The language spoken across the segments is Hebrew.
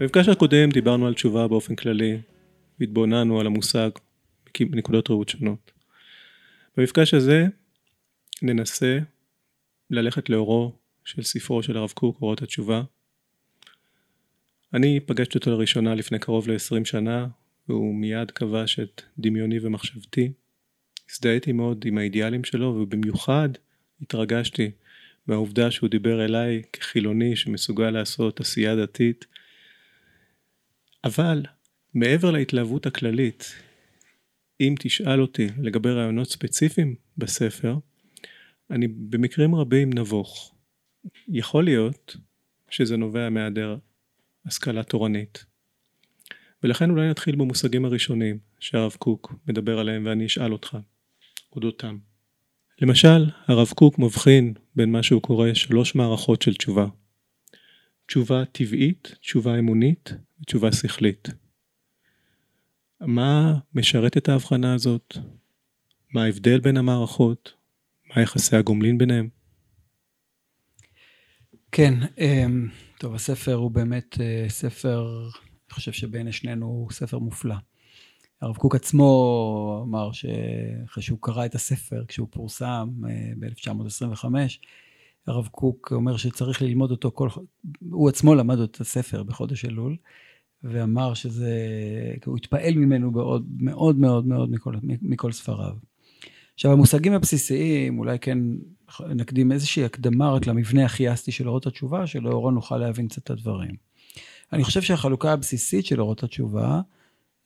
במפגש הקודם דיברנו על תשובה באופן כללי, והתבוננו על המושג מנקודות ראות שונות. במפגש הזה ננסה ללכת לאורו של ספרו של הרב קוק, אורות התשובה. אני פגשתי אותו לראשונה לפני קרוב ל-20 שנה, והוא מיד כבש את דמיוני ומחשבתי. הזדהיתי מאוד עם האידיאלים שלו, ובמיוחד התרגשתי מהעובדה שהוא דיבר אליי כחילוני שמסוגל לעשות עשייה דתית. אבל מעבר להתלהבות הכללית, אם תשאל אותי לגבי רעיונות ספציפיים בספר, אני במקרים רבים נבוך. יכול להיות שזה נובע מהיעדר השכלה תורנית. ולכן אולי נתחיל במושגים הראשונים שהרב קוק מדבר עליהם ואני אשאל אותך אודותם. למשל, הרב קוק מבחין בין מה שהוא קורא שלוש מערכות של תשובה. תשובה טבעית, תשובה אמונית ותשובה שכלית. מה משרת את ההבחנה הזאת? מה ההבדל בין המערכות? מה יחסי הגומלין ביניהם? כן, אמ, טוב, הספר הוא באמת אה, ספר, אני חושב שבין שנינו הוא ספר מופלא. הרב קוק עצמו אמר שאחרי שהוא קרא את הספר, כשהוא פורסם אה, ב-1925, הרב קוק אומר שצריך ללמוד אותו כל... הוא עצמו למד את הספר בחודש אלול, ואמר שזה... הוא התפעל ממנו מאוד מאוד מאוד מאוד מכל, מכל ספריו. עכשיו, המושגים הבסיסיים, אולי כן נקדים איזושהי הקדמה רק למבנה הכייסטי של אורות התשובה, שלאורו נוכל להבין קצת את הדברים. אני חושב שהחלוקה הבסיסית של אורות התשובה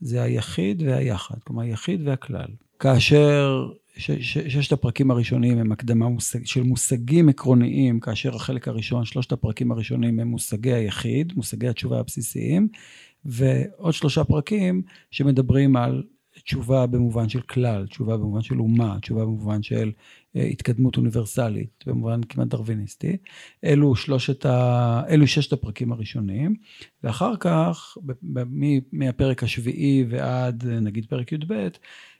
זה היחיד והיחד, כלומר היחיד והכלל. כאשר ש, ש, ששת הפרקים הראשונים הם הקדמה מושג, של מושגים עקרוניים, כאשר החלק הראשון, שלושת הפרקים הראשונים הם מושגי היחיד, מושגי התשובה הבסיסיים, ועוד שלושה פרקים שמדברים על תשובה במובן של כלל, תשובה במובן של אומה, תשובה במובן של אה, התקדמות אוניברסלית, במובן כמעט דרוויניסטי. אלו שלושת ה... אלו ששת הפרקים הראשונים, ואחר כך, מהפרק השביעי ועד נגיד פרק י"ב,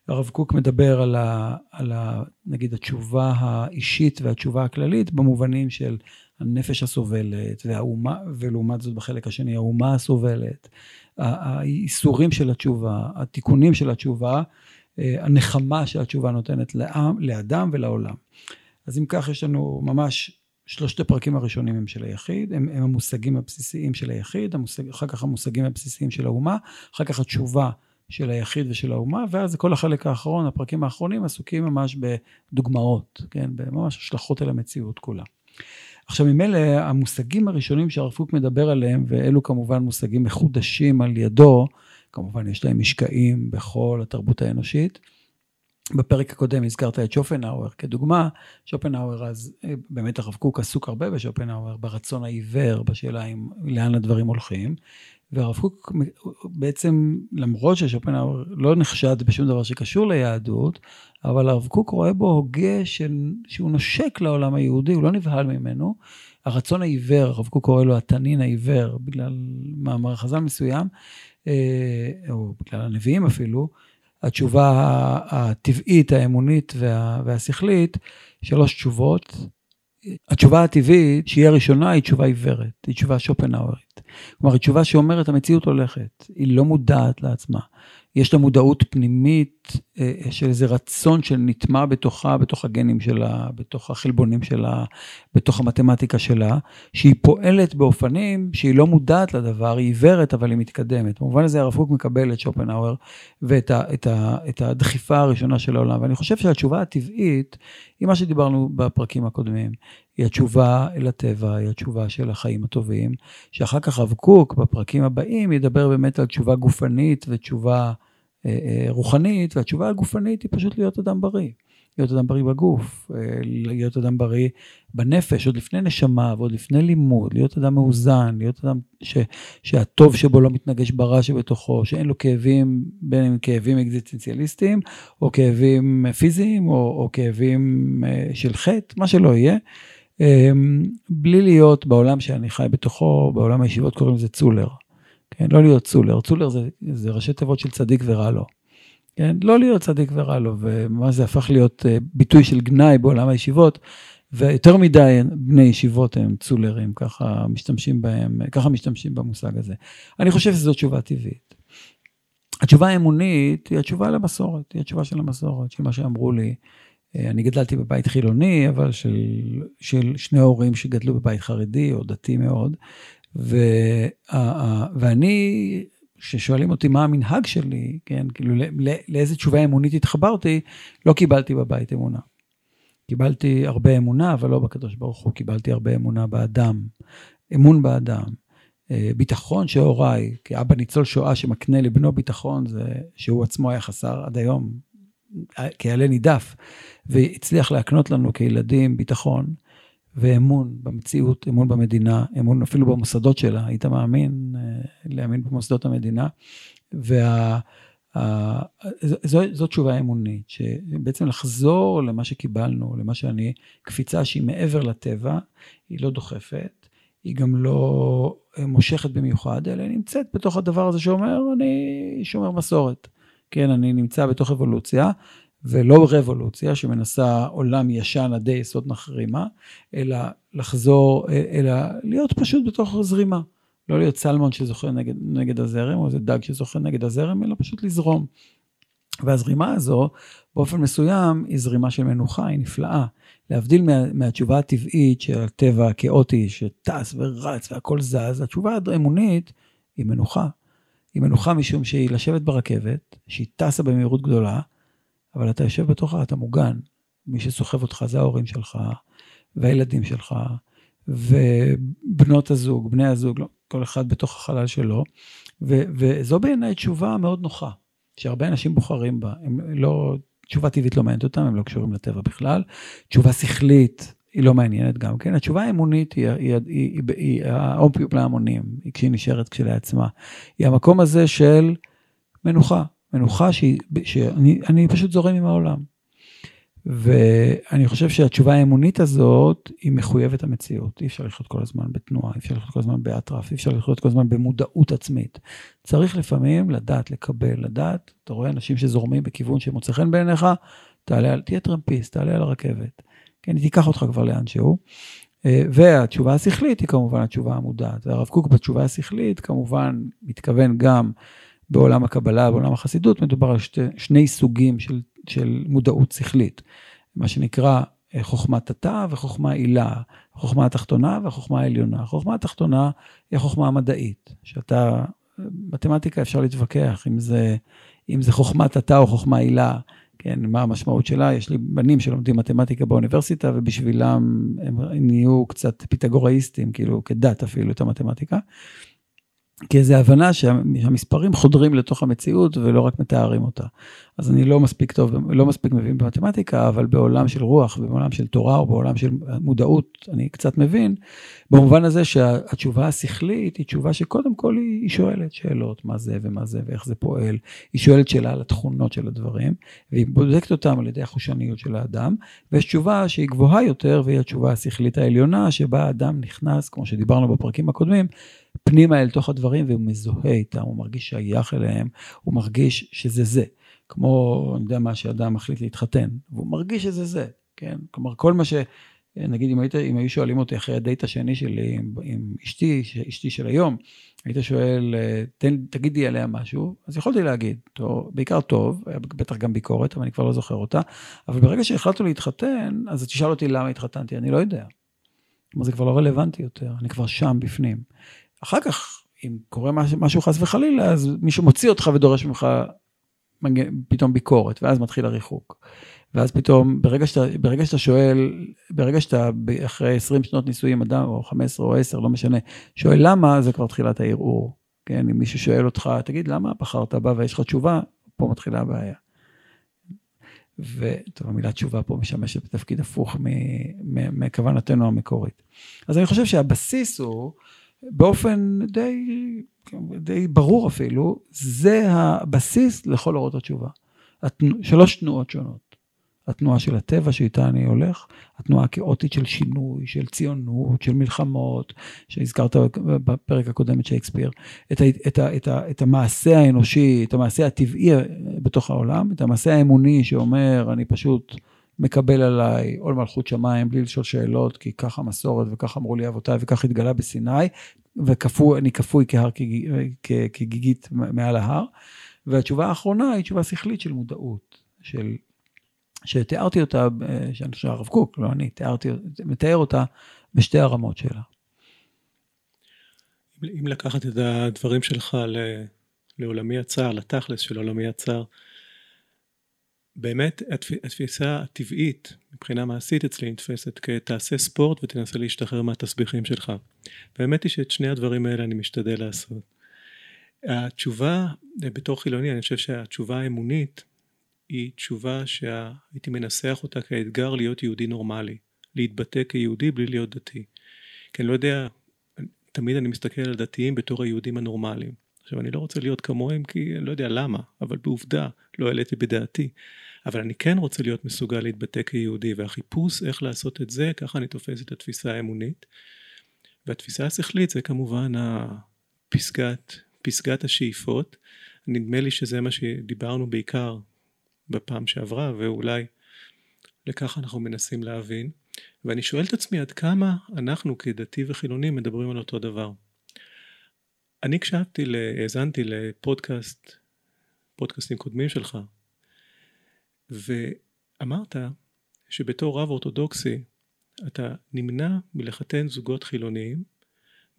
הרב קוק מדבר על, ה, על ה, נגיד התשובה האישית והתשובה הכללית במובנים של הנפש הסובלת, והאומה, ולעומת זאת בחלק השני האומה הסובלת, האיסורים של התשובה, התיקונים של התשובה, אה, הנחמה שהתשובה נותנת לעם, לאדם ולעולם. אז אם כך יש לנו ממש שלושת הפרקים הראשונים הם של היחיד, הם, הם המושגים הבסיסיים של היחיד, המושג, אחר כך המושגים הבסיסיים של האומה, אחר כך התשובה של היחיד ושל האומה, ואז כל החלק האחרון, הפרקים האחרונים, עסוקים ממש בדוגמאות, כן, בממש השלכות על המציאות כולה. עכשיו ממילא המושגים הראשונים שהרב קוק מדבר עליהם, ואלו כמובן מושגים מחודשים על ידו, כמובן יש להם משקעים בכל התרבות האנושית. בפרק הקודם הזכרת את שופנהאואר כדוגמה, שופנהאואר אז אה, באמת הרב קוק עסוק הרבה בשופנהאואר, ברצון העיוור, בשאלה עם, לאן הדברים הולכים, והרב קוק בעצם, למרות ששופנהאואר לא נחשד בשום דבר שקשור ליהדות, אבל הרב קוק רואה בו הוגה של, שהוא נושק לעולם היהודי, הוא לא נבהל ממנו. הרצון העיוור, הרב קוק קורא לו התנין העיוור, בגלל מאמר חז"ל מסוים, אה, או בגלל הנביאים אפילו, התשובה הטבעית, האמונית וה, והשכלית, שלוש תשובות. התשובה הטבעית, שהיא הראשונה, היא תשובה עיוורת, היא תשובה שופנהאוארית. כלומר, היא תשובה שאומרת, המציאות הולכת, היא לא מודעת לעצמה. יש לה מודעות פנימית אה, של איזה רצון שנטמע בתוכה, בתוך הגנים שלה, בתוך החלבונים שלה, בתוך המתמטיקה שלה, שהיא פועלת באופנים שהיא לא מודעת לדבר, היא עיוורת אבל היא מתקדמת. במובן הזה הרב קוק מקבל את שופנהאואר ואת ה, את ה, את הדחיפה הראשונה של העולם. ואני חושב שהתשובה הטבעית היא מה שדיברנו בפרקים הקודמים. היא התשובה אל הטבע, היא התשובה של החיים הטובים, שאחר כך הרב קוק בפרקים הבאים ידבר באמת על תשובה גופנית ותשובה אה, אה, רוחנית, והתשובה הגופנית היא פשוט להיות אדם בריא. להיות אדם בריא בגוף, אה, להיות אדם בריא בנפש, עוד לפני נשמה ועוד לפני לימוד, להיות אדם מאוזן, להיות אדם ש, שהטוב שבו לא מתנגש ברע שבתוכו, שאין לו כאבים, בין אם כאבים אקזיסטנציאליסטיים, או כאבים פיזיים, או, או כאבים של חטא, מה שלא יהיה. בלי להיות בעולם שאני חי בתוכו, בעולם הישיבות קוראים לזה צולר. כן, לא להיות צולר, צולר זה, זה ראשי תיבות של צדיק ורע לו. כן, לא להיות צדיק ורע לו, ומה זה הפך להיות uh, ביטוי של גנאי בעולם הישיבות, ויותר מדי בני ישיבות הם צולרים, ככה משתמשים בהם, ככה משתמשים במושג הזה. אני חושב שזו תשובה טבעית. התשובה האמונית היא התשובה למסורת, היא התשובה של המסורת, של מה שאמרו לי. אה, אני גדלתי בבית חילוני, אבל של, של שני הורים שגדלו בבית חרדי או דתי מאוד. ו, ואני, כששואלים אותי מה המנהג שלי, כן, כאילו לאיזה תשובה אמונית התחברתי, לא קיבלתי בבית אמונה. קיבלתי הרבה אמונה, אבל לא בקדוש ברוך הוא, קיבלתי הרבה אמונה באדם, אמון באדם. אה, ביטחון שהוריי, כאבא ניצול שואה שמקנה לבנו ביטחון, זה שהוא עצמו היה חסר עד היום, כעלה נידף, והצליח להקנות לנו כילדים ביטחון ואמון במציאות, אמון במדינה, אמון אפילו במוסדות שלה, היית מאמין אה, להאמין במוסדות המדינה. וה... זו, זו תשובה אמונית, שבעצם לחזור למה שקיבלנו, למה שאני, קפיצה שהיא מעבר לטבע, היא לא דוחפת, היא גם לא מושכת במיוחד, אלא היא נמצאת בתוך הדבר הזה שאומר, אני שומר מסורת. כן, אני נמצא בתוך אבולוציה, ולא רבולוציה שמנסה עולם ישן עדי יסוד נחרימה, אלא לחזור, אלא להיות פשוט בתוך זרימה. לא להיות סלמון שזוכר נגד, נגד הזרם, או איזה דג שזוכר נגד הזרם, אלא פשוט לזרום. והזרימה הזו, באופן מסוים, היא זרימה של מנוחה, היא נפלאה. להבדיל מה, מהתשובה הטבעית של הטבע הכאוטי, שטס ורץ והכל זז, התשובה האמונית היא מנוחה. היא מנוחה משום שהיא לשבת ברכבת, שהיא טסה במהירות גדולה, אבל אתה יושב בתוכה, אתה מוגן. מי שסוחב אותך זה ההורים שלך, והילדים שלך, ובנות הזוג, בני הזוג, לא, כל אחד בתוך החלל שלו, ו, וזו בעיניי תשובה מאוד נוחה, שהרבה אנשים בוחרים בה. הם לא, תשובה טבעית לא מעניינת אותם, הם לא קשורים לטבע בכלל. תשובה שכלית היא לא מעניינת גם כן. התשובה האמונית היא, היא, היא, היא, היא האופיום להמונים, כשהיא נשארת כשלעצמה. היא המקום הזה של מנוחה, מנוחה שהיא, שאני פשוט זורם עם העולם. ואני חושב שהתשובה האמונית הזאת היא מחויבת המציאות. אי אפשר לחיות כל הזמן בתנועה, אי אפשר לחיות כל הזמן באטרף, אי אפשר לחיות כל הזמן במודעות עצמית. צריך לפעמים לדעת לקבל, לדעת, אתה רואה אנשים שזורמים בכיוון שמוצא חן בעיניך, תעלה, תהיה טרמפיסט, תעלה על הרכבת. כן, היא תיקח אותך כבר לאן שהוא. אה, והתשובה השכלית היא כמובן התשובה המודעת. והרב קוק בתשובה השכלית כמובן מתכוון גם בעולם הקבלה, בעולם החסידות, מדובר על שתי, שני סוגים של של מודעות שכלית, מה שנקרא אה, חוכמת התא וחוכמה עילה, החוכמה התחתונה והחוכמה העליונה. החוכמה התחתונה היא החוכמה המדעית, שאתה, מתמטיקה אפשר להתווכח אם זה, אם זה חוכמת התא או חוכמה עילה, כן, מה המשמעות שלה, יש לי בנים שלומדים מתמטיקה באוניברסיטה ובשבילם הם נהיו קצת פיתגוראיסטים, כאילו כדת אפילו את המתמטיקה. כאיזו הבנה שהמספרים חודרים לתוך המציאות ולא רק מתארים אותה. אז אני לא מספיק טוב, לא מספיק מבין במתמטיקה, אבל בעולם של רוח, בעולם של תורה או בעולם של מודעות, אני קצת מבין, במובן הזה שהתשובה השכלית היא תשובה שקודם כל היא שואלת שאלות, מה זה ומה זה ואיך זה פועל, היא שואלת שאלה על התכונות של הדברים, והיא בודקת אותם על ידי החושניות של האדם, ויש תשובה שהיא גבוהה יותר, והיא התשובה השכלית העליונה, שבה האדם נכנס, כמו שדיברנו בפרקים הקודמים, פנימה אל תוך הדברים והוא מזוהה איתם, הוא מרגיש שייך אליהם, הוא מרגיש שזה זה. כמו, אני יודע מה, שאדם מחליט להתחתן, והוא מרגיש שזה זה, כן? כלומר, כל מה ש... נגיד, אם, היית, אם היו שואלים אותי אחרי הדייט השני שלי עם, עם אשתי, אשתי של היום, היית שואל, תן, תגידי עליה משהו, אז יכולתי להגיד, טוב, בעיקר טוב, בטח גם ביקורת, אבל אני כבר לא זוכר אותה, אבל ברגע שהחלטנו להתחתן, אז תשאל אותי למה התחתנתי, אני לא יודע. כלומר, זה כבר לא רלוונטי יותר, אני כבר שם בפנים. אחר כך, אם קורה משהו, משהו חס וחלילה, אז מישהו מוציא אותך ודורש ממך פתאום ביקורת, ואז מתחיל הריחוק. ואז פתאום, ברגע שאתה, ברגע שאתה שואל, ברגע שאתה אחרי 20 שנות נישואים, אדם, או 15 או 10, לא משנה, שואל למה, זה כבר תחילת הערעור. כן, אם מישהו שואל אותך, תגיד, למה בחרת בה ויש לך תשובה, פה מתחילה הבעיה. וטוב, המילה תשובה פה משמשת בתפקיד הפוך מכוונתנו המקורית. אז אני חושב שהבסיס הוא, באופן די, די ברור אפילו, זה הבסיס לכל אורות התשובה. התנוע, שלוש תנועות שונות. התנועה של הטבע שאיתה אני הולך, התנועה הכאוטית של שינוי, של ציונות, של מלחמות, שהזכרת בפרק הקודם את שייקספיר, את, את, את, ה, את המעשה האנושי, את המעשה הטבעי בתוך העולם, את המעשה האמוני שאומר, אני פשוט מקבל עליי עול מלכות שמיים בלי לשאול שאלות, כי ככה מסורת וככה אמרו לי אבותיי וככה התגלה בסיני, ואני כפוי כהר כגיגית מעל ההר. והתשובה האחרונה היא תשובה שכלית של מודעות, של, שתיארתי אותה, שאני חושב הרב קוק, לא אני, תיארתי, מתאר אותה בשתי הרמות שלה. אם לקחת את הדברים שלך לעולמי הצער, לתכלס של עולמי הצער, באמת התפיסה הטבעית מבחינה מעשית אצלי נתפסת כתעשה ספורט ותנסה להשתחרר מהתסביכים שלך. והאמת היא שאת שני הדברים האלה אני משתדל לעשות. התשובה בתור חילוני, אני חושב שהתשובה האמונית היא תשובה שהייתי מנסח אותה כאתגר להיות יהודי נורמלי, להתבטא כיהודי בלי להיות דתי. כי אני לא יודע, תמיד אני מסתכל על דתיים בתור היהודים הנורמליים. עכשיו אני לא רוצה להיות כמוהם כי אני לא יודע למה, אבל בעובדה לא העליתי בדעתי. אבל אני כן רוצה להיות מסוגל להתבטא כיהודי, והחיפוש איך לעשות את זה, ככה אני תופס את התפיסה האמונית. והתפיסה השכלית זה כמובן הפסגת, פסגת השאיפות. נדמה לי שזה מה שדיברנו בעיקר בפעם שעברה, ואולי לכך אנחנו מנסים להבין. ואני שואל את עצמי עד כמה אנחנו כדתי וחילונים מדברים על אותו דבר. אני הקשבתי, האזנתי לפודקאסט, פודקאסטים קודמים שלך, ואמרת שבתור רב אורתודוקסי אתה נמנע מלחתן זוגות חילוניים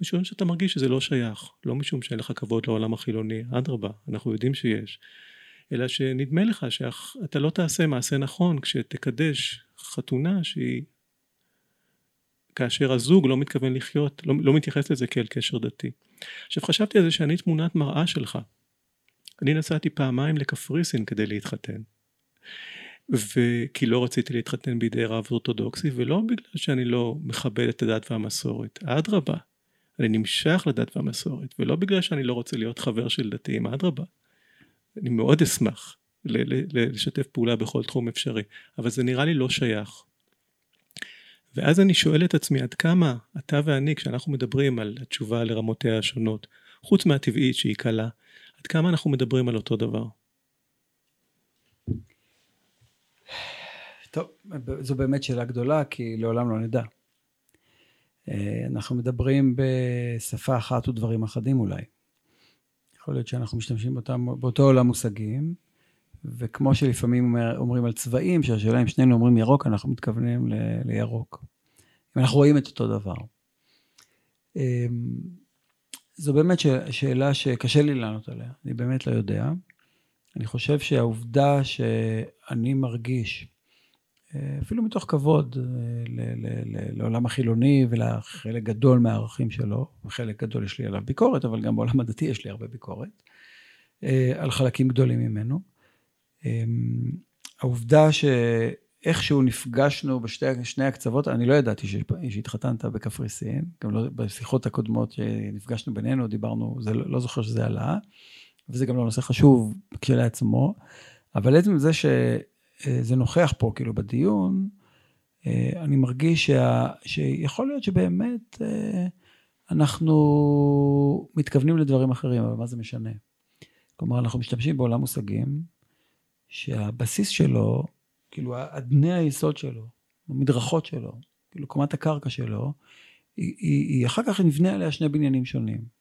משום שאתה מרגיש שזה לא שייך, לא משום שאין לך כבוד לעולם החילוני, אדרבה, אנחנו יודעים שיש, אלא שנדמה לך שאתה לא תעשה מעשה נכון כשתקדש חתונה שהיא כאשר הזוג לא מתכוון לחיות, לא, לא מתייחס לזה כאל קשר דתי. עכשיו חשבתי על זה שאני תמונת מראה שלך. אני נסעתי פעמיים לקפריסין כדי להתחתן. וכי לא רציתי להתחתן בידי רב אורתודוקסי, ולא בגלל שאני לא מכבד את הדת והמסורת, אדרבה, אני נמשך לדת והמסורת, ולא בגלל שאני לא רוצה להיות חבר של דתיים, אדרבה. אני מאוד אשמח לשתף פעולה בכל תחום אפשרי, אבל זה נראה לי לא שייך. ואז אני שואל את עצמי עד כמה אתה ואני כשאנחנו מדברים על התשובה לרמותיה השונות, חוץ מהטבעית שהיא קלה, עד כמה אנחנו מדברים על אותו דבר. טוב, זו באמת שאלה גדולה כי לעולם לא נדע. אה, אנחנו מדברים בשפה אחת ודברים אחדים אולי. יכול להיות שאנחנו משתמשים באותם, באותו עולם מושגים, וכמו שלפעמים אומר, אומרים על צבעים, שהשאלה אם שנינו אומרים ירוק, אנחנו מתכוונים ל, לירוק. אם אנחנו רואים את אותו דבר. אמ, זו באמת שאלה שקשה לי לענות עליה, אני באמת לא יודע. אני חושב שהעובדה שאני מרגיש, אה, אפילו מתוך כבוד אה, לעולם החילוני ולחלק גדול מהערכים שלו, וחלק גדול יש לי עליו ביקורת, אבל גם בעולם הדתי יש לי הרבה ביקורת, אה, על חלקים גדולים ממנו. אמ, העובדה שאיכשהו נפגשנו בשני הקצוות, אני לא ידעתי שהתחתנת בקפריסין, גם לא בשיחות הקודמות שנפגשנו בינינו, דיברנו, זה לא, לא זוכר שזה עלה, וזה גם לא נושא חשוב כשלעצמו, אבל עצם זה שזה נוכח פה, כאילו, בדיון, אה, אני מרגיש שה, שיכול להיות שבאמת אה, אנחנו מתכוונים לדברים אחרים, אבל מה זה משנה? כלומר, אנחנו משתמשים בעולם מושגים, שהבסיס שלו, כאילו אדני היסוד שלו, המדרכות שלו, כאילו קומת הקרקע שלו, היא, היא, היא אחר כך נבנה עליה שני בניינים שונים.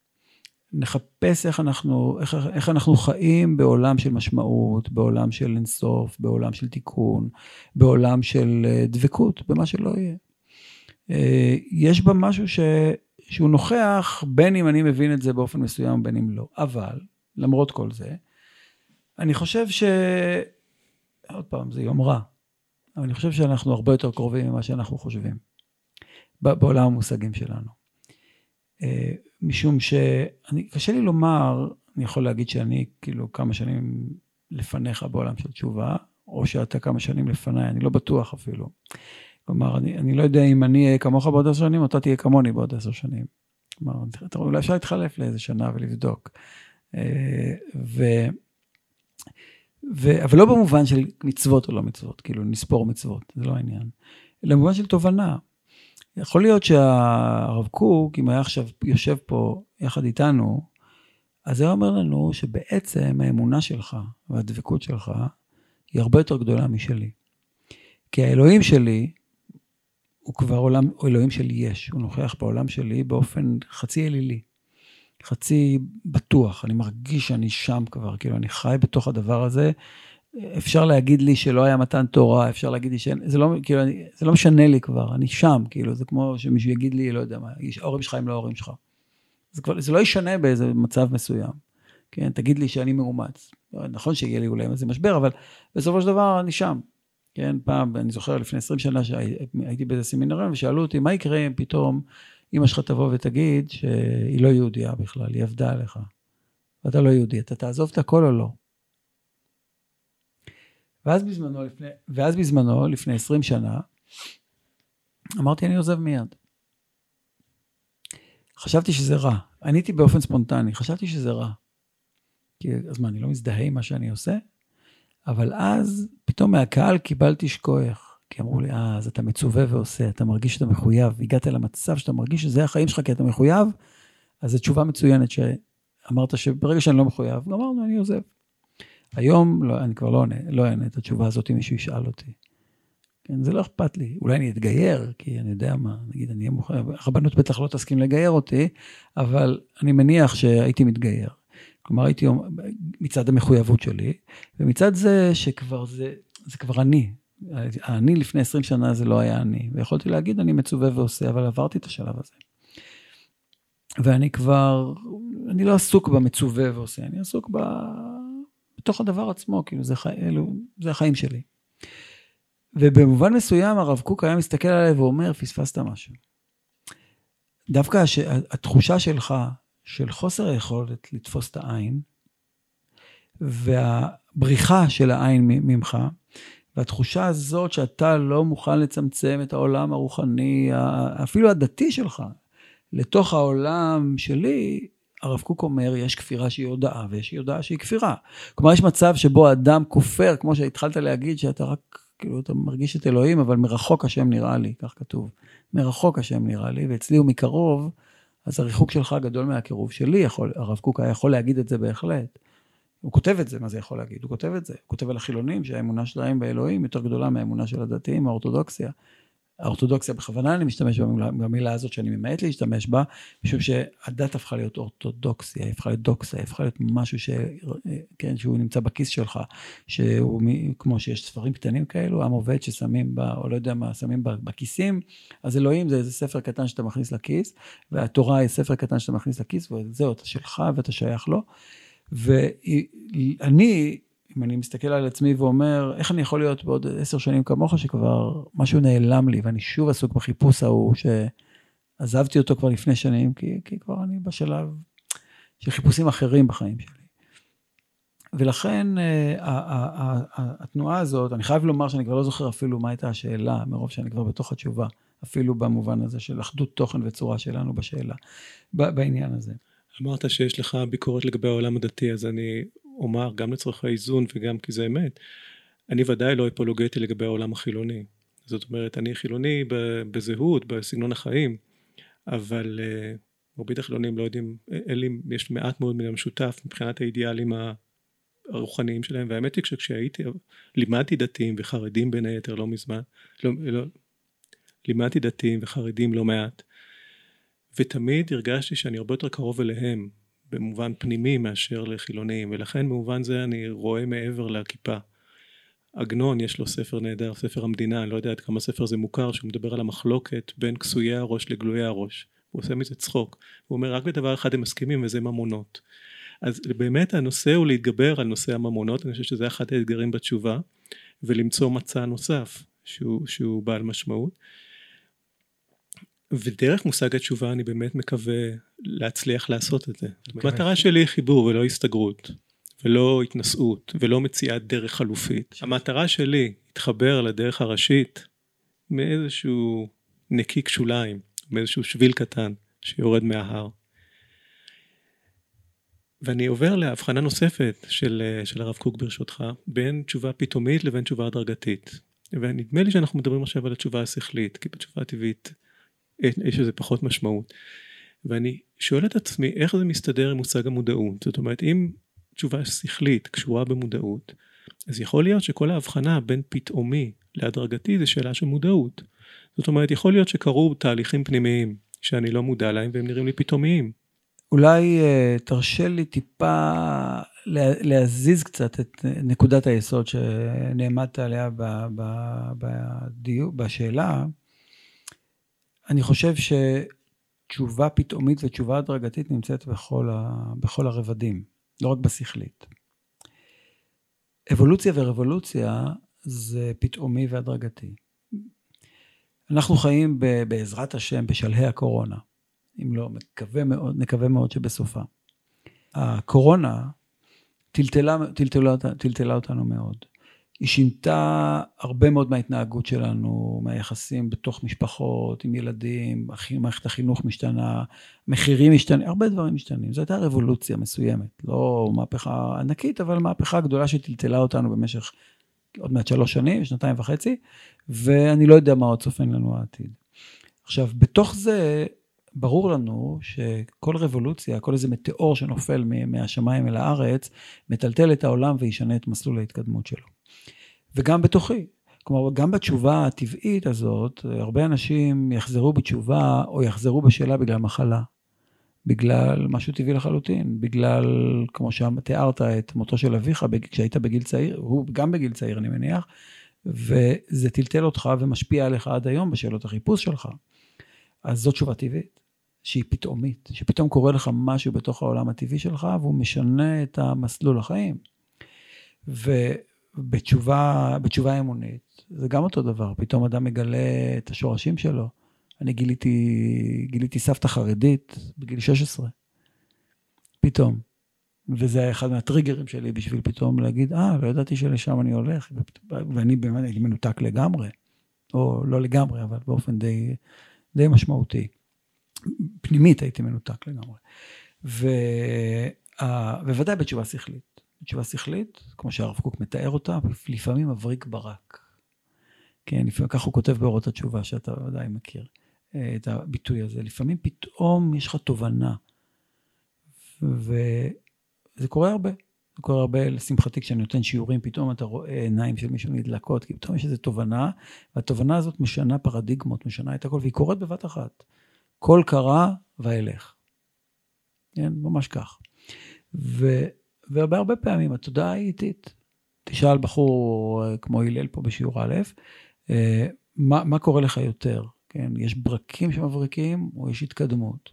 נחפש איך אנחנו, איך, איך אנחנו חיים בעולם של משמעות, בעולם של אינסוף, בעולם של תיקון, בעולם של אה, דבקות, במה שלא יהיה. אה, יש בה משהו ש, שהוא נוכח, בין אם אני מבין את זה באופן מסוים, בין אם לא. אבל, למרות כל זה, אני חושב ש... עוד פעם, זה יום רע, אבל אני חושב שאנחנו הרבה יותר קרובים ממה שאנחנו חושבים, בעולם המושגים שלנו. אה, משום שאני, קשה לי לומר, אני יכול להגיד שאני כאילו כמה שנים לפניך בעולם של תשובה, או שאתה כמה שנים לפניי, אני לא בטוח אפילו. כלומר, אני, אני לא יודע אם אני אהיה כמוך בעוד עשר שנים, או אתה תהיה כמוני בעוד עשר שנים. כלומר, אולי אפשר להתחלף לאיזה שנה ולבדוק. אה, ו... ו... אבל לא במובן של מצוות או לא מצוות, כאילו נספור מצוות, זה לא העניין. אלא במובן של תובנה. יכול להיות שהרב קוק, אם היה עכשיו יושב פה יחד איתנו, אז היה אומר לנו שבעצם האמונה שלך והדבקות שלך היא הרבה יותר גדולה משלי. כי האלוהים שלי, הוא כבר עולם, הוא אלוהים שלי יש, הוא נוכח בעולם שלי באופן חצי אלילי, חצי בטוח, אני מרגיש שאני שם כבר, כאילו אני חי בתוך הדבר הזה. אפשר להגיד לי שלא היה מתן תורה, אפשר להגיד לי ש... זה לא, כאילו, אני, זה לא משנה לי כבר, אני שם, כאילו, זה כמו שמישהו יגיד לי, לא יודע מה, ההורים שלך הם לא ההורים שלך. זה, כבר, זה לא ישנה באיזה מצב מסוים. כן, תגיד לי שאני מאומץ. נכון שיהיה לי אולי איזה משבר, אבל בסופו של דבר אני שם. כן, פעם, אני זוכר לפני 20 שנה שהייתי באיזה סמינריון ושאלו אותי, מה יקרה אם פתאום אמא שלך תבוא ותגיד שהיא לא יהודייה בכלל, היא עבדה עליך. ואתה לא יהודי, אתה תעזוב את הכל או לא? ואז בזמנו, לפני, ואז בזמנו, לפני 20 שנה, אמרתי, אני עוזב מיד. חשבתי שזה רע. עניתי באופן ספונטני, חשבתי שזה רע. כי אז מה, אני לא מזדהה עם מה שאני עושה? אבל אז, פתאום מהקהל קיבלתי שכוח. כי אמרו לי, אה, אז אתה מצווה ועושה, אתה מרגיש שאתה מחויב. הגעת למצב שאתה מרגיש שזה החיים שלך כי אתה מחויב, אז זו תשובה מצוינת שאמרת שברגע שאני לא מחויב, גמרנו, אני עוזב. היום לא, אני כבר לא עונה, לא אענה את התשובה הזאת אם מישהו ישאל אותי. כן, זה לא אכפת לי. אולי אני אתגייר, כי אני יודע מה, נגיד, אני אהיה מוכן, הרבנות בטח לא תסכים לגייר אותי, אבל אני מניח שהייתי מתגייר. כלומר, הייתי מצד המחויבות שלי, ומצד זה שכבר זה, זה כבר אני. אני לפני 20 שנה זה לא היה אני, ויכולתי להגיד, אני מצווה ועושה, אבל עברתי את השלב הזה. ואני כבר, אני לא עסוק במצווה ועושה, אני עסוק. בתוך הדבר עצמו, כאילו, זה, חי, אלו, זה החיים שלי. ובמובן מסוים הרב קוק היה מסתכל עליי ואומר, פספסת משהו. דווקא הש... התחושה שלך, של חוסר היכולת לתפוס את העין, והבריחה של העין ממך, והתחושה הזאת שאתה לא מוכן לצמצם את העולם הרוחני, אפילו הדתי שלך, לתוך העולם שלי, הרב קוק אומר, יש כפירה שהיא הודאה ויש הודאה שהיא כפירה. כלומר, יש מצב שבו אדם כופר, כמו שהתחלת להגיד, שאתה רק, כאילו, אתה מרגיש את אלוהים, אבל מרחוק השם נראה לי, כך כתוב. מרחוק השם נראה לי, ואצלי הוא מקרוב, אז הריחוק שלך גדול מהקירוב שלי, יכול, הרב קוק היה יכול להגיד את זה בהחלט. הוא כותב את זה, מה זה יכול להגיד? הוא כותב את זה. הוא כותב על החילונים שהאמונה שלהם באלוהים יותר גדולה מהאמונה של הדתיים, האורתודוקסיה. האורתודוקסיה, בכוונה אני משתמש במילה, הזאת שאני ממעט להשתמש בה, משום שהדת הפכה להיות אורתודוקסיה, היא הפכה להיות דוקסיה, היא הפכה להיות משהו ש... כן, שהוא נמצא בכיס שלך, שהוא כמו שיש ספרים קטנים כאלו, עם עובד ששמים, ב, או לא יודע מה, שמים בכיסים, אז אלוהים זה איזה ספר קטן שאתה מכניס לכיס, והתורה היא ספר קטן שאתה מכניס לכיס, וזהו, אתה שלך ואתה שייך לו. ואני, אם אני מסתכל על עצמי ואומר, איך אני יכול להיות בעוד עשר שנים כמוך, שכבר משהו נעלם לי, ואני שוב עסוק בחיפוש ההוא, שעזבתי אותו כבר לפני שנים, כי, כי כבר אני בשלב של חיפושים אחרים בחיים שלי. ולכן אה, התנועה הזאת, אני חייב לומר שאני כבר לא זוכר אפילו מה הייתה השאלה, מרוב שאני כבר בתוך התשובה, אפילו במובן הזה של אחדות תוכן וצורה שלנו בשאלה, בעניין הזה. אמרת שיש לך ביקורת לגבי העולם הדתי, אז אני אומר גם לצורך האיזון וגם כי זה אמת, אני ודאי לא אפולוגטי לגבי העולם החילוני. זאת אומרת, אני חילוני בזהות, בסגנון החיים, אבל uh, מרבית החילונים לא יודעים, אין לי, יש מעט מאוד מן המשותף מבחינת האידיאלים הרוחניים שלהם, והאמת היא שכשהייתי, לימדתי דתיים וחרדים בין היתר לא מזמן, לא, לא, לימדתי דתיים וחרדים לא מעט, ותמיד הרגשתי שאני הרבה יותר קרוב אליהם במובן פנימי מאשר לחילונים, ולכן במובן זה אני רואה מעבר לכיפה. עגנון יש לו ספר נהדר, ספר המדינה, אני לא יודע עד כמה ספר זה מוכר, שהוא מדבר על המחלוקת בין כסויי הראש לגלויי הראש. הוא עושה מזה צחוק. הוא אומר רק בדבר אחד הם מסכימים וזה ממונות. אז באמת הנושא הוא להתגבר על נושא הממונות, אני חושב שזה אחד האתגרים בתשובה, ולמצוא מצע נוסף שהוא, שהוא בעל משמעות. ודרך מושג התשובה אני באמת מקווה להצליח לעשות את זה. המטרה שלי היא חיבור ולא הסתגרות, ולא התנשאות, ולא מציאת דרך חלופית. המטרה שלי להתחבר לדרך הראשית מאיזשהו נקיק שוליים, מאיזשהו שביל קטן שיורד מההר. ואני עובר להבחנה נוספת של, של הרב קוק ברשותך, בין תשובה פתאומית לבין תשובה הדרגתית. ונדמה לי שאנחנו מדברים עכשיו על התשובה השכלית, כי בתשובה הטבעית יש לזה פחות משמעות. ואני שואל את עצמי איך זה מסתדר עם מושג המודעות. זאת אומרת אם תשובה שכלית קשורה במודעות, אז יכול להיות שכל ההבחנה בין פתאומי להדרגתי זה שאלה של מודעות. זאת אומרת, יכול להיות שקרו תהליכים פנימיים שאני לא מודע להם והם נראים לי פתאומיים. אולי uh, תרשה לי טיפה להזיז קצת את נקודת היסוד שנעמדת עליה בדיוק, בשאלה. אני חושב שתשובה פתאומית ותשובה הדרגתית נמצאת בכל, ה, בכל הרבדים, לא רק בשכלית. אבולוציה ורבולוציה זה פתאומי והדרגתי. אנחנו חיים ב, בעזרת השם בשלהי הקורונה, אם לא, מקווה מאוד, נקווה מאוד שבסופה. הקורונה טלטלה, טלטלה, טלטלה אותנו מאוד. היא שינתה הרבה מאוד מההתנהגות שלנו, מהיחסים בתוך משפחות, עם ילדים, מערכת החינוך משתנה, מחירים משתנים, הרבה דברים משתנים. זו הייתה רבולוציה מסוימת, לא מהפכה ענקית, אבל מהפכה גדולה שטלטלה אותנו במשך עוד מעט שלוש שנים, שנתיים וחצי, ואני לא יודע מה עוד צופן לנו העתיד. עכשיו, בתוך זה, ברור לנו שכל רבולוציה, כל איזה מטאור שנופל מהשמיים אל הארץ, מטלטל את העולם וישנה את מסלול ההתקדמות שלו. וגם בתוכי. כלומר, גם בתשובה הטבעית הזאת, הרבה אנשים יחזרו בתשובה או יחזרו בשאלה בגלל מחלה. בגלל משהו טבעי לחלוטין, בגלל, כמו שתיארת את מותו של אביך כשהיית בגיל צעיר, הוא גם בגיל צעיר אני מניח, וזה טלטל אותך ומשפיע עליך עד היום בשאלות החיפוש שלך. אז זו תשובה טבעית, שהיא פתאומית, שפתאום קורה לך משהו בתוך העולם הטבעי שלך והוא משנה את המסלול החיים. ובתשובה בתשובה אמונית, זה גם אותו דבר, פתאום אדם מגלה את השורשים שלו. אני גיליתי, גיליתי סבתא חרדית בגיל 16, פתאום. וזה היה אחד מהטריגרים שלי בשביל פתאום להגיד, אה, לא ידעתי שלשם אני הולך, ואני באמת הייתי מנותק לגמרי, או לא לגמרי, אבל באופן די, די משמעותי. פנימית הייתי מנותק לגמרי. ו... בוודאי בתשובה שכלית. בתשובה שכלית, כמו שהרב קוק מתאר אותה, לפעמים מבריק ברק. כן, לפעמים, כך הוא כותב באורות התשובה, שאתה ודאי מכיר אה, את הביטוי הזה. לפעמים פתאום יש לך תובנה, וזה קורה הרבה. זה קורה הרבה, לשמחתי, כשאני נותן שיעורים, פתאום אתה רואה עיניים של מישהו נדלקות, כי פתאום יש איזו תובנה, והתובנה הזאת משנה פרדיגמות, משנה את הכל, והיא קורית בבת אחת. כל קרה ואלך. כן, ממש כך. ו, והרבה הרבה פעמים התודעה היא איטית. תשאל בחור אה, כמו הלל פה בשיעור א', אה, מה, מה קורה לך יותר? כן, יש ברקים שמבריקים או יש התקדמות?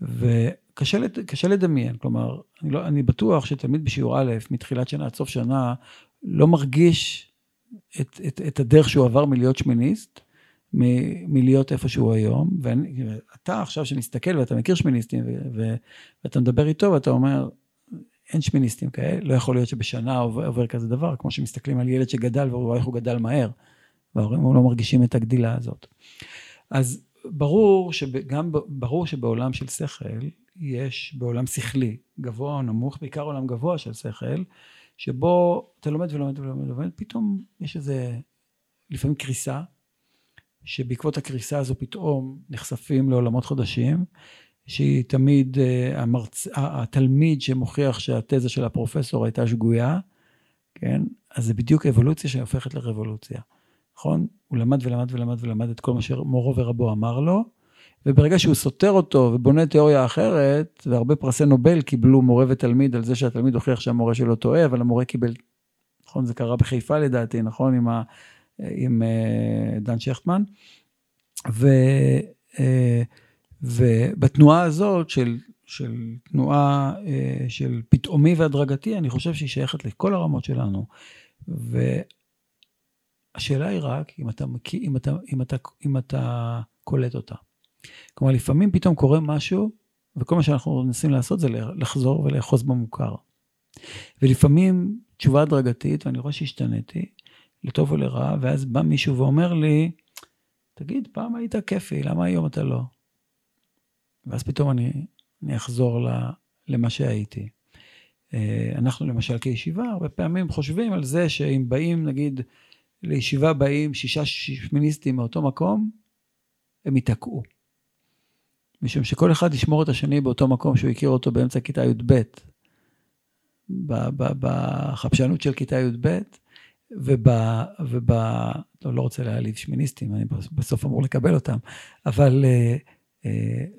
וקשה לד, לדמיין, כלומר, אני, לא, אני בטוח שתלמיד בשיעור א', מתחילת שנה עד סוף שנה, לא מרגיש את, את, את הדרך שהוא עבר מלהיות שמיניסט, מ- מלהיות איפה שהוא היום. ואתה עכשיו שמסתכל ואתה מכיר שמיניסטים ו- ו- ואתה מדבר איתו ואתה אומר, אין שמיניסטים כאלה, לא יכול להיות שבשנה עובר, עובר כזה דבר, כמו שמסתכלים על ילד שגדל ורואה איך הוא גדל מהר, וההורים לא מרגישים את הגדילה הזאת. אז ברור, שגם, ברור שבעולם של שכל, יש בעולם שכלי, גבוה או נמוך, בעיקר עולם גבוה של שכל, שבו אתה לומד ולומד ולומד ולומד, פתאום יש איזה, לפעמים קריסה, שבעקבות הקריסה הזו פתאום נחשפים לעולמות חדשים, שהיא תמיד אה, המרצ... התלמיד שמוכיח שהתזה של הפרופסור הייתה שגויה, כן? אז זה בדיוק אבולוציה שהופכת לרבולוציה, נכון? הוא למד ולמד ולמד ולמד את כל מה שמורו ורבו אמר לו, וברגע שהוא סותר אותו ובונה תיאוריה אחרת, והרבה פרסי נובל קיבלו מורה ותלמיד על זה שהתלמיד הוכיח שהמורה שלו טועה, אבל המורה קיבל, נכון? זה קרה בחיפה לדעתי, נכון? עם ה... עם אה, דן שכטמן. ו, אה, ובתנועה הזאת של, של תנועה אה, של פתאומי והדרגתי, אני חושב שהיא שייכת לכל הרמות שלנו. והשאלה היא רק אם אתה, אם אתה, אם אתה, אם אתה קולט אותה. כלומר, לפעמים פתאום קורה משהו, וכל מה שאנחנו מנסים לעשות זה לחזור ולאחוז במוכר. ולפעמים תשובה הדרגתית, ואני רואה שהשתניתי, לטוב או לרע, ואז בא מישהו ואומר לי, תגיד, פעם היית כיפי, למה היום אתה לא? ואז פתאום אני, אני אחזור למה שהייתי. אה, אנחנו למשל כישיבה, הרבה פעמים חושבים על זה שאם באים, נגיד, לישיבה באים שישה שמיניסטים מאותו מקום, הם ייתקעו. משום שכל אחד ישמור את השני באותו מקום שהוא הכיר אותו באמצע כיתה י"ב. בחפשנות של כיתה י"ב, וב... וב לא, לא רוצה להעליב שמיניסטים, אני בסוף אמור לקבל אותם, אבל אה,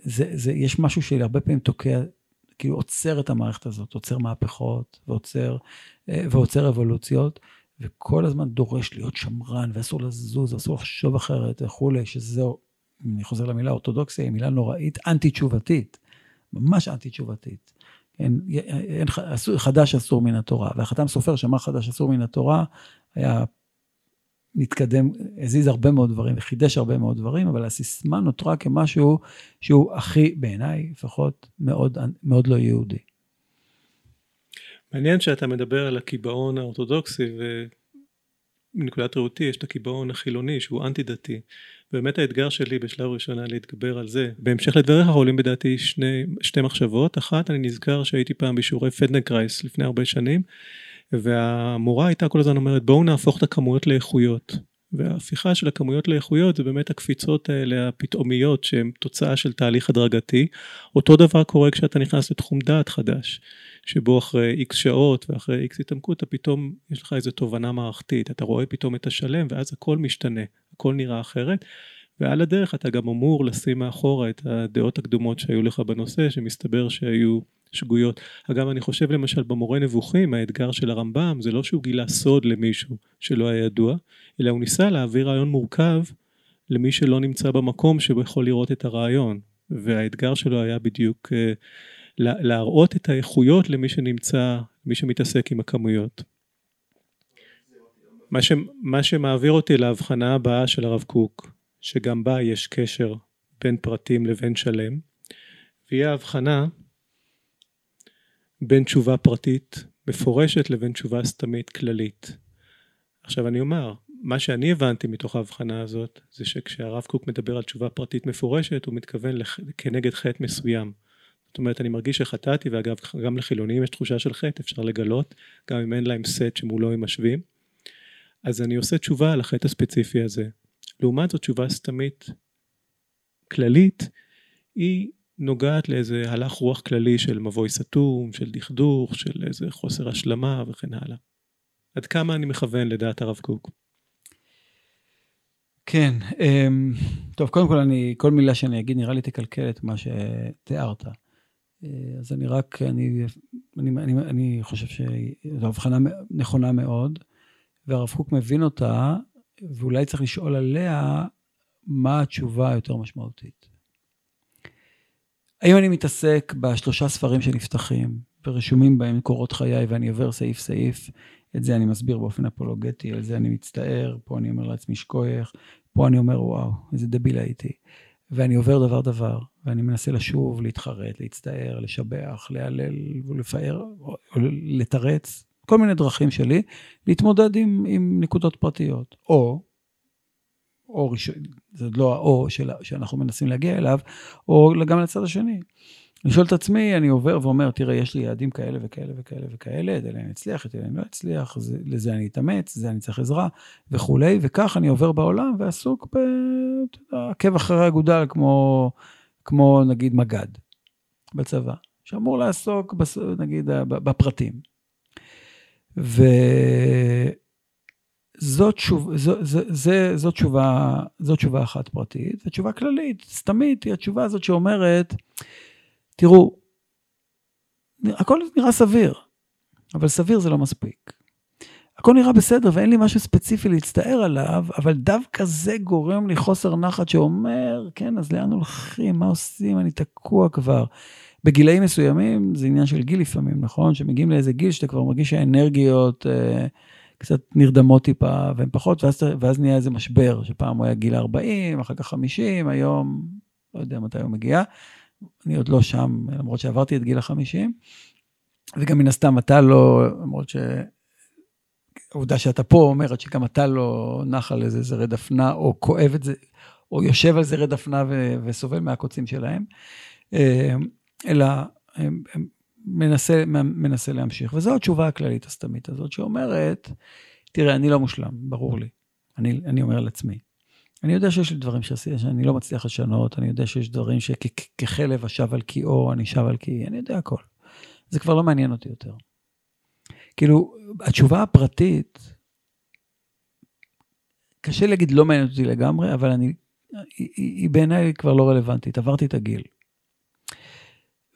זה, זה, יש משהו שהרבה פעמים תוקע, כאילו עוצר את המערכת הזאת, עוצר מהפכות ועוצר, אה, ועוצר אבולוציות, וכל הזמן דורש להיות שמרן, ואסור לזוז, אסור לחשוב אחרת וכולי, שזהו, אני חוזר למילה אורתודוקסיה, היא מילה נוראית, אנטי-תשובתית, ממש אנטי-תשובתית. אין, אין, חדש אסור מן התורה. והחתם סופר שאמר חדש אסור מן התורה, היה מתקדם, הזיז הרבה מאוד דברים וחידש הרבה מאוד דברים, אבל הסיסמה נותרה כמשהו שהוא הכי, בעיניי לפחות, מאוד, מאוד לא יהודי. מעניין שאתה מדבר על הקיבעון האורתודוקסי ומנקודת ראותי יש את הקיבעון החילוני שהוא אנטי דתי. באמת האתגר שלי בשלב ראשון היה להתגבר על זה. בהמשך לדבריך עולים בדעתי שני, שתי מחשבות. אחת, אני נזכר שהייתי פעם בשיעורי פלדנקרייז לפני הרבה שנים, והמורה הייתה כל הזמן אומרת בואו נהפוך את הכמויות לאיכויות. וההפיכה של הכמויות לאיכויות זה באמת הקפיצות האלה הפתאומיות שהן תוצאה של תהליך הדרגתי. אותו דבר קורה כשאתה נכנס לתחום דעת חדש, שבו אחרי איקס שעות ואחרי איקס התעמקות אתה פתאום יש לך איזו תובנה מערכתית, אתה רואה פתאום את השלם ואז הכל משתנה, הכל נראה אחרת. ועל הדרך אתה גם אמור לשים מאחורה את הדעות הקדומות שהיו לך בנושא שמסתבר שהיו שגויות. אגב, אני חושב למשל במורה נבוכים, האתגר של הרמב"ם, זה לא שהוא גילה סוד למישהו שלא היה ידוע, אלא הוא ניסה להעביר רעיון מורכב למי שלא נמצא במקום שהוא יכול לראות את הרעיון. והאתגר שלו היה בדיוק uh, להראות את האיכויות למי שנמצא, מי שמתעסק עם הכמויות. מה, ש, מה שמעביר אותי להבחנה הבאה של הרב קוק, שגם בה יש קשר בין פרטים לבין שלם, והיא ההבחנה בין תשובה פרטית מפורשת לבין תשובה סתמית כללית. עכשיו אני אומר, מה שאני הבנתי מתוך ההבחנה הזאת, זה שכשהרב קוק מדבר על תשובה פרטית מפורשת, הוא מתכוון לח... כנגד חטא מסוים. זאת אומרת, אני מרגיש שחטאתי, ואגב, גם לחילונים יש תחושה של חטא, אפשר לגלות, גם אם אין להם סט שמולו הם משווים. אז אני עושה תשובה על החטא הספציפי הזה. לעומת זאת, תשובה סתמית כללית, היא נוגעת לאיזה הלך רוח כללי של מבוי סתום, של דכדוך, של איזה חוסר השלמה וכן הלאה. עד כמה אני מכוון לדעת הרב קוק? כן, אמ, טוב, קודם כל, אני, כל מילה שאני אגיד נראה לי תקלקל את מה שתיארת. אה, אז אני רק, אני, אני, אני, אני חושב שזו הבחנה נכונה מאוד, והרב קוק מבין אותה, ואולי צריך לשאול עליה מה התשובה היותר משמעותית. האם אני מתעסק בשלושה ספרים שנפתחים ורשומים בהם קורות חיי ואני עובר סעיף סעיף, את זה אני מסביר באופן אפולוגטי, על זה אני מצטער, פה אני אומר לעצמי שכוייך, פה אני אומר וואו, איזה דביל הייתי. ואני עובר דבר דבר, ואני מנסה לשוב, להתחרט, להצטער, לשבח, להלל ולפאר, או לתרץ, כל מיני דרכים שלי להתמודד עם, עם נקודות פרטיות. או או ראשון, זה לא האו שאנחנו מנסים להגיע אליו, או גם לצד השני. לשאול את עצמי, אני עובר ואומר, תראה, יש לי יעדים כאלה וכאלה וכאלה וכאלה, את אלה אני אצליח, את אלה אני לא אצליח, זה, לזה אני אתאמץ, זה אני צריך עזרה וכולי, וכך אני עובר בעולם ועסוק בעקב אחרי אגודל, כמו, כמו נגיד מג"ד בצבא, שאמור לעסוק, בס, נגיד, בפרטים. ו... זאת, שוב, זו, זו, זו, זו, תשובה, זו תשובה אחת פרטית, ותשובה כללית, סתמית, היא התשובה הזאת שאומרת, תראו, הכל נראה סביר, אבל סביר זה לא מספיק. הכל נראה בסדר ואין לי משהו ספציפי להצטער עליו, אבל דווקא זה גורם לי חוסר נחת שאומר, כן, אז לאן הולכים, מה עושים, אני תקוע כבר. בגילאים מסוימים, זה עניין של גיל לפעמים, נכון? שמגיעים לאיזה גיל שאתה כבר מרגיש שהאנרגיות... אה, קצת נרדמות טיפה והן פחות, ואז, ואז נהיה איזה משבר, שפעם הוא היה גיל 40, אחר כך 50, היום, לא יודע מתי הוא מגיע. אני עוד לא שם, למרות שעברתי את גיל ה-50, וגם מן הסתם אתה לא, למרות שהעובדה שאתה פה אומרת שגם אתה לא נח על איזה זרי דפנה, או כואב את זה, או יושב על זרי דפנה ו- וסובל מהקוצים שלהם, אה, אלא הם, הם מנסה, מנסה להמשיך. וזו התשובה הכללית הסתמית הזאת, שאומרת, תראה, אני לא מושלם, ברור לי. אני, אני אומר לעצמי. אני יודע שיש לי דברים שעשיתי, שאני לא מצליח לשנות, אני יודע שיש דברים שככלב אשב על קיאו, אני שב על קיאי, אני יודע הכל. זה כבר לא מעניין אותי יותר. כאילו, התשובה הפרטית, קשה להגיד לא מעניינת אותי לגמרי, אבל אני, היא, היא בעיניי כבר לא רלוונטית, עברתי את הגיל.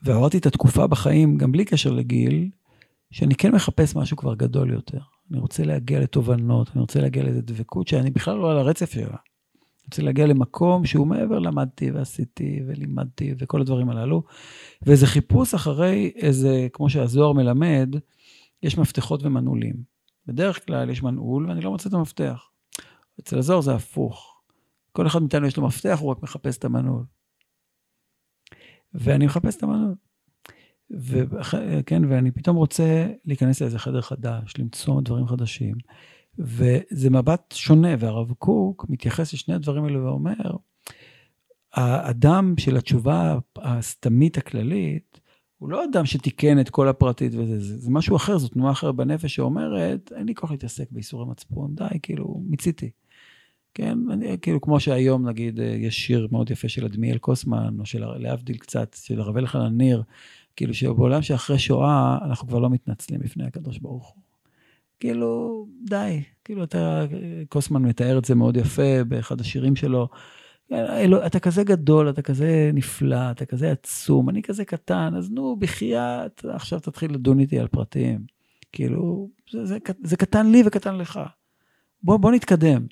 ועברתי את התקופה בחיים, גם בלי קשר לגיל, שאני כן מחפש משהו כבר גדול יותר. אני רוצה להגיע לתובנות, אני רוצה להגיע לאיזו דבקות שאני בכלל לא על הרצף שלה. אני רוצה להגיע למקום שהוא מעבר למדתי ועשיתי ולימדתי וכל הדברים הללו. ואיזה חיפוש אחרי איזה, כמו שהזוהר מלמד, יש מפתחות ומנעולים. בדרך כלל יש מנעול ואני לא מוצא את המפתח. אצל הזוהר זה הפוך. כל אחד מאיתנו יש לו מפתח, הוא רק מחפש את המנעול. ואני מחפש את המנעול. וכן, ואני פתאום רוצה להיכנס לאיזה חדר חדש, למצוא דברים חדשים. וזה מבט שונה, והרב קוק מתייחס לשני הדברים האלה ואומר, האדם של התשובה הסתמית הכללית, הוא לא אדם שתיקן את כל הפרטית וזה, זה, זה משהו אחר, זו תנועה אחרת בנפש שאומרת, אין לי כוח להתעסק בייסורי מצפון, די, כאילו, מיציתי. כן, אני, כאילו, כמו שהיום, נגיד, יש שיר מאוד יפה של אדמיאל קוסמן, או של, להבדיל קצת, של הרב אלחנן ניר, כאילו שבעולם שאחרי שואה, אנחנו כבר לא מתנצלים בפני הקדוש ברוך הוא. כאילו, די. כאילו, אתה, קוסמן מתאר את זה מאוד יפה באחד השירים שלו. אלו, אתה כזה גדול, אתה כזה נפלא, אתה כזה עצום, אני כזה קטן, אז נו, בחייאת, עכשיו תתחיל לדון איתי על פרטים. כאילו, זה, זה, זה קטן לי וקטן לך. בוא, בוא נתקדם.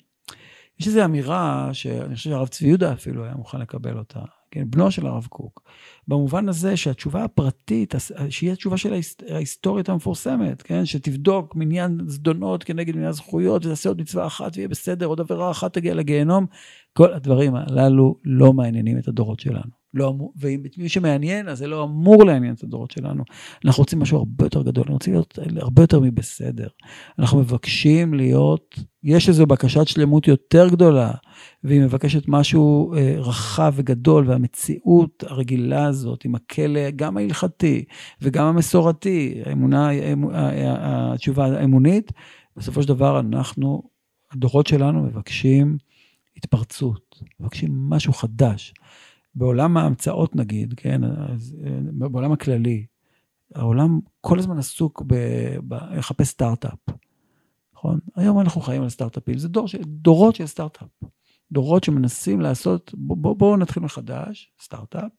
יש איזו אמירה שאני חושב שהרב צבי יהודה אפילו היה מוכן לקבל אותה, כן, בנו של הרב קוק, במובן הזה שהתשובה הפרטית, שהיא התשובה של ההיסטורית המפורסמת, כן, שתבדוק מניין זדונות כנגד מניין זכויות, ותעשה עוד מצווה אחת ויהיה בסדר, עוד עבירה אחת תגיע לגיהנום, כל הדברים הללו לא מעניינים את הדורות שלנו. לא אמור, ואם את מי שמעניין, אז זה לא אמור לעניין את הדורות שלנו. אנחנו רוצים משהו הרבה יותר גדול, אנחנו רוצים להיות הרבה יותר מבסדר. אנחנו מבקשים להיות, יש איזו בקשת שלמות יותר גדולה, והיא מבקשת משהו אה, רחב וגדול, והמציאות הרגילה הזאת, עם הכלא, גם ההלכתי וגם המסורתי, האמונה, התשובה האמונית, בסופו של דבר אנחנו, הדורות שלנו מבקשים התפרצות, מבקשים משהו חדש. בעולם ההמצאות נגיד, כן, אז, אה, בעולם הכללי, העולם כל הזמן עסוק בלחפש סטארט-אפ, נכון? היום אנחנו חיים על סטארט-אפים, זה דור, דורות של סטארט-אפ. דורות שמנסים לעשות, בואו בוא, בוא נתחיל מחדש, סטארט-אפ,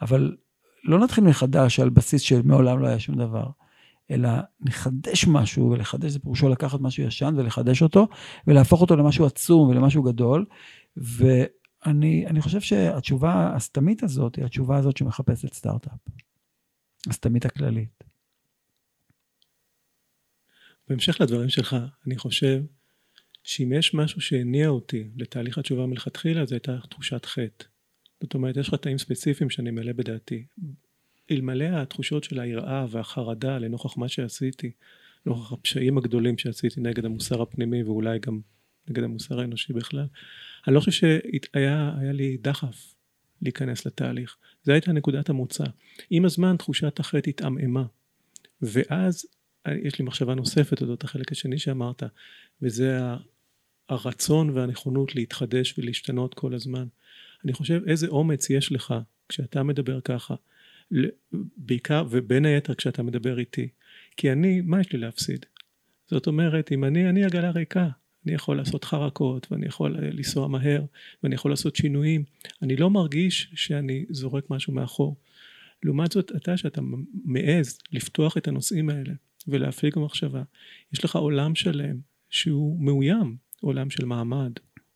אבל לא נתחיל מחדש על בסיס שמעולם לא היה שום דבר, אלא נחדש משהו, ולחדש זה פירושו לקחת משהו ישן ולחדש אותו, ולהפוך אותו למשהו עצום ולמשהו גדול, ו... אני, אני חושב שהתשובה הסתמית הזאת היא התשובה הזאת שמחפשת סטארט-אפ. הסתמית הכללית. בהמשך לדברים שלך, אני חושב שאם יש משהו שהניע אותי לתהליך התשובה מלכתחילה, זו הייתה תחושת חטא. זאת אומרת, יש לך תאים ספציפיים שאני מלא בדעתי. אלמלא התחושות של היראה והחרדה לנוכח מה שעשיתי, נוכח הפשעים הגדולים שעשיתי נגד המוסר הפנימי ואולי גם נגד המוסר האנושי בכלל, אני לא חושב שהיה לי דחף להיכנס לתהליך. זו הייתה נקודת המוצא. עם הזמן תחושת החטא התעמעמה. ואז יש לי מחשבה נוספת אודות החלק השני שאמרת, וזה הרצון והנכונות להתחדש ולהשתנות כל הזמן. אני חושב איזה אומץ יש לך כשאתה מדבר ככה, בעיקר ובין היתר כשאתה מדבר איתי. כי אני, מה יש לי להפסיד? זאת אומרת, אם אני, אני עגלה ריקה, אני יכול לעשות חרקות ואני יכול אה, לנסוע מהר ואני יכול לעשות שינויים. אני לא מרגיש שאני זורק משהו מאחור. לעומת זאת, אתה שאתה מעז לפתוח את הנושאים האלה ולהפליג במחשבה, יש לך עולם שלם שהוא מאוים, עולם של מעמד,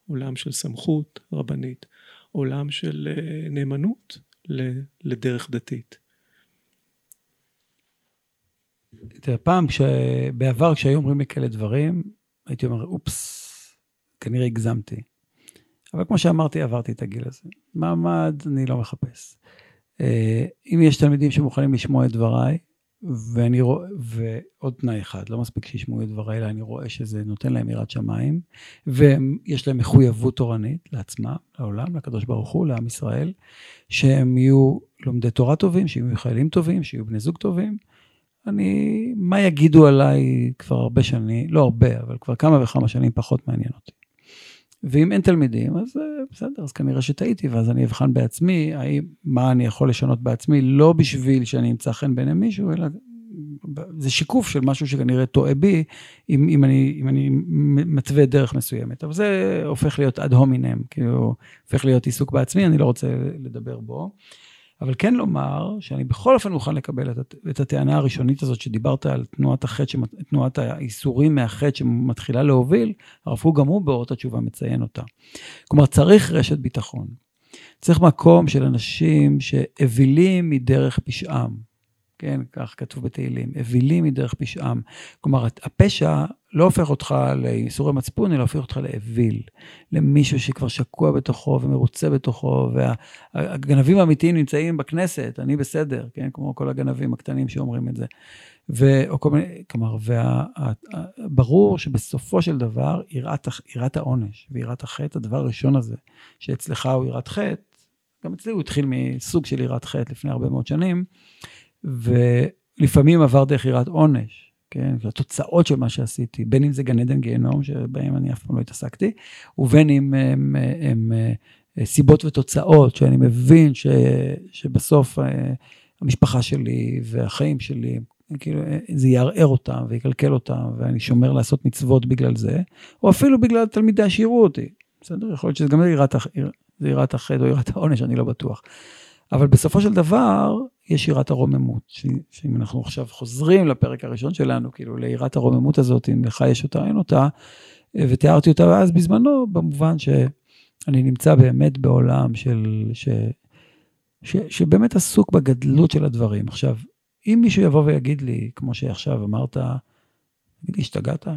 עולם של סמכות רבנית, עולם של אה, נאמנות לדרך דתית. פעם, בעבר כשהיו אומרים לי כאלה דברים, הייתי אומר, אופס, כנראה הגזמתי. אבל כמו שאמרתי, עברתי את הגיל הזה. מעמד, אני לא מחפש. אה, אם יש תלמידים שמוכנים לשמוע את דבריי, ואני רואה, ועוד תנאי אחד, לא מספיק שישמעו את דבריי, אלא אני רואה שזה נותן להם יראת שמיים, ויש להם מחויבות תורנית לעצמם, לעולם, לקדוש ברוך הוא, לעם ישראל, שהם יהיו לומדי תורה טובים, שיהיו חיילים טובים, שיהיו בני זוג טובים, אני, מה יגידו עליי כבר הרבה שנים, לא הרבה, אבל כבר כמה וכמה שנים פחות מעניין אותי. ואם אין תלמידים, אז אה, בסדר, אז כנראה שטעיתי, ואז אני אבחן בעצמי, האם, מה אני יכול לשנות בעצמי, לא בשביל שאני אמצא חן בעיני מישהו, אלא זה שיקוף של משהו שכנראה טועה בי, אם, אם, אני, אם אני מתווה דרך מסוימת. אבל זה הופך להיות אד הומינם, כאילו, הופך להיות עיסוק בעצמי, אני לא רוצה לדבר בו. אבל כן לומר שאני בכל אופן מוכן לקבל את, את הטענה הראשונית הזאת שדיברת על תנועת החטא, תנועת האיסורים מהחטא שמתחילה להוביל, הרב קוק גם הוא באורות התשובה מציין אותה. כלומר, צריך רשת ביטחון. צריך מקום של אנשים שאווילים מדרך פשעם. כן, כך כתוב בתהילים, אווילים מדרך פשעם. כלומר, הפשע לא הופך אותך לייסורי מצפון, אלא הופך אותך לאוויל, למישהו שכבר שקוע בתוכו ומרוצה בתוכו, והגנבים האמיתיים נמצאים בכנסת, אני בסדר, כן, כמו כל הגנבים הקטנים שאומרים את זה. ו... או כל מיני, כלומר, וה... שבסופו של דבר, יראת, יראת העונש ויראת החטא, הדבר הראשון הזה, שאצלך הוא יראת חטא, גם אצלי הוא התחיל מסוג של יראת חטא לפני הרבה מאוד שנים, ולפעמים עבר דרך יראת עונש, כן? התוצאות של מה שעשיתי, בין אם זה גן עדן גיהנום, שבהם אני אף פעם לא התעסקתי, ובין אם הם, הם, הם אה, סיבות ותוצאות, שאני מבין ש, שבסוף אה, המשפחה שלי והחיים שלי, כאילו, אה, זה יערער אותם ויקלקל אותם, ואני שומר לעשות מצוות בגלל זה, או אפילו בגלל תלמידי השירו אותי. בסדר? יכול להיות שזה גם יראת החטא או יראת העונש, אני לא בטוח. אבל בסופו של דבר, יש שירת הרוממות, שאם אנחנו עכשיו חוזרים לפרק הראשון שלנו, כאילו ליראת הרוממות הזאת, אם לך יש אותה, אין אותה, ותיארתי אותה אז בזמנו, במובן שאני נמצא באמת בעולם של, ש, ש, שבאמת עסוק בגדלות של הדברים. עכשיו, אם מישהו יבוא ויגיד לי, כמו שעכשיו אמרת, תגיד לי, השתגעת?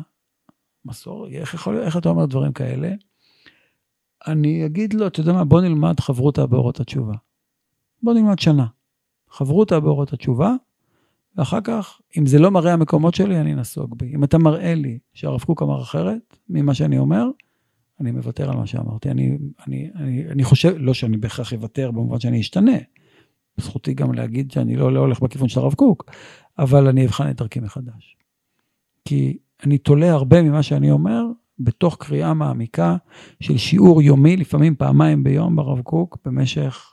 מסור, איך, יכול, איך אתה אומר דברים כאלה? אני אגיד לו, אתה יודע מה, בוא נלמד חברותא באורות התשובה. בוא נלמד שנה. חברותא באורות התשובה, ואחר כך, אם זה לא מראה המקומות שלי, אני נסוג בי. אם אתה מראה לי שהרב קוק אמר אחרת ממה שאני אומר, אני מוותר על מה שאמרתי. אני, אני, אני, אני חושב, לא שאני בהכרח אוותר במובן שאני אשתנה. זכותי גם להגיד שאני לא, לא הולך בכיוון של הרב קוק, אבל אני אבחן את דרכי מחדש. כי אני תולה הרבה ממה שאני אומר בתוך קריאה מעמיקה של שיעור יומי, לפעמים פעמיים ביום ברב קוק, במשך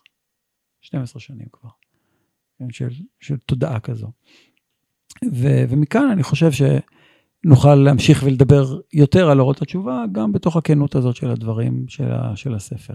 12 שנים כבר. כן, של, של תודעה כזו. ו, ומכאן אני חושב שנוכל להמשיך ולדבר יותר על אורות התשובה, גם בתוך הכנות הזאת של הדברים של, ה, של הספר.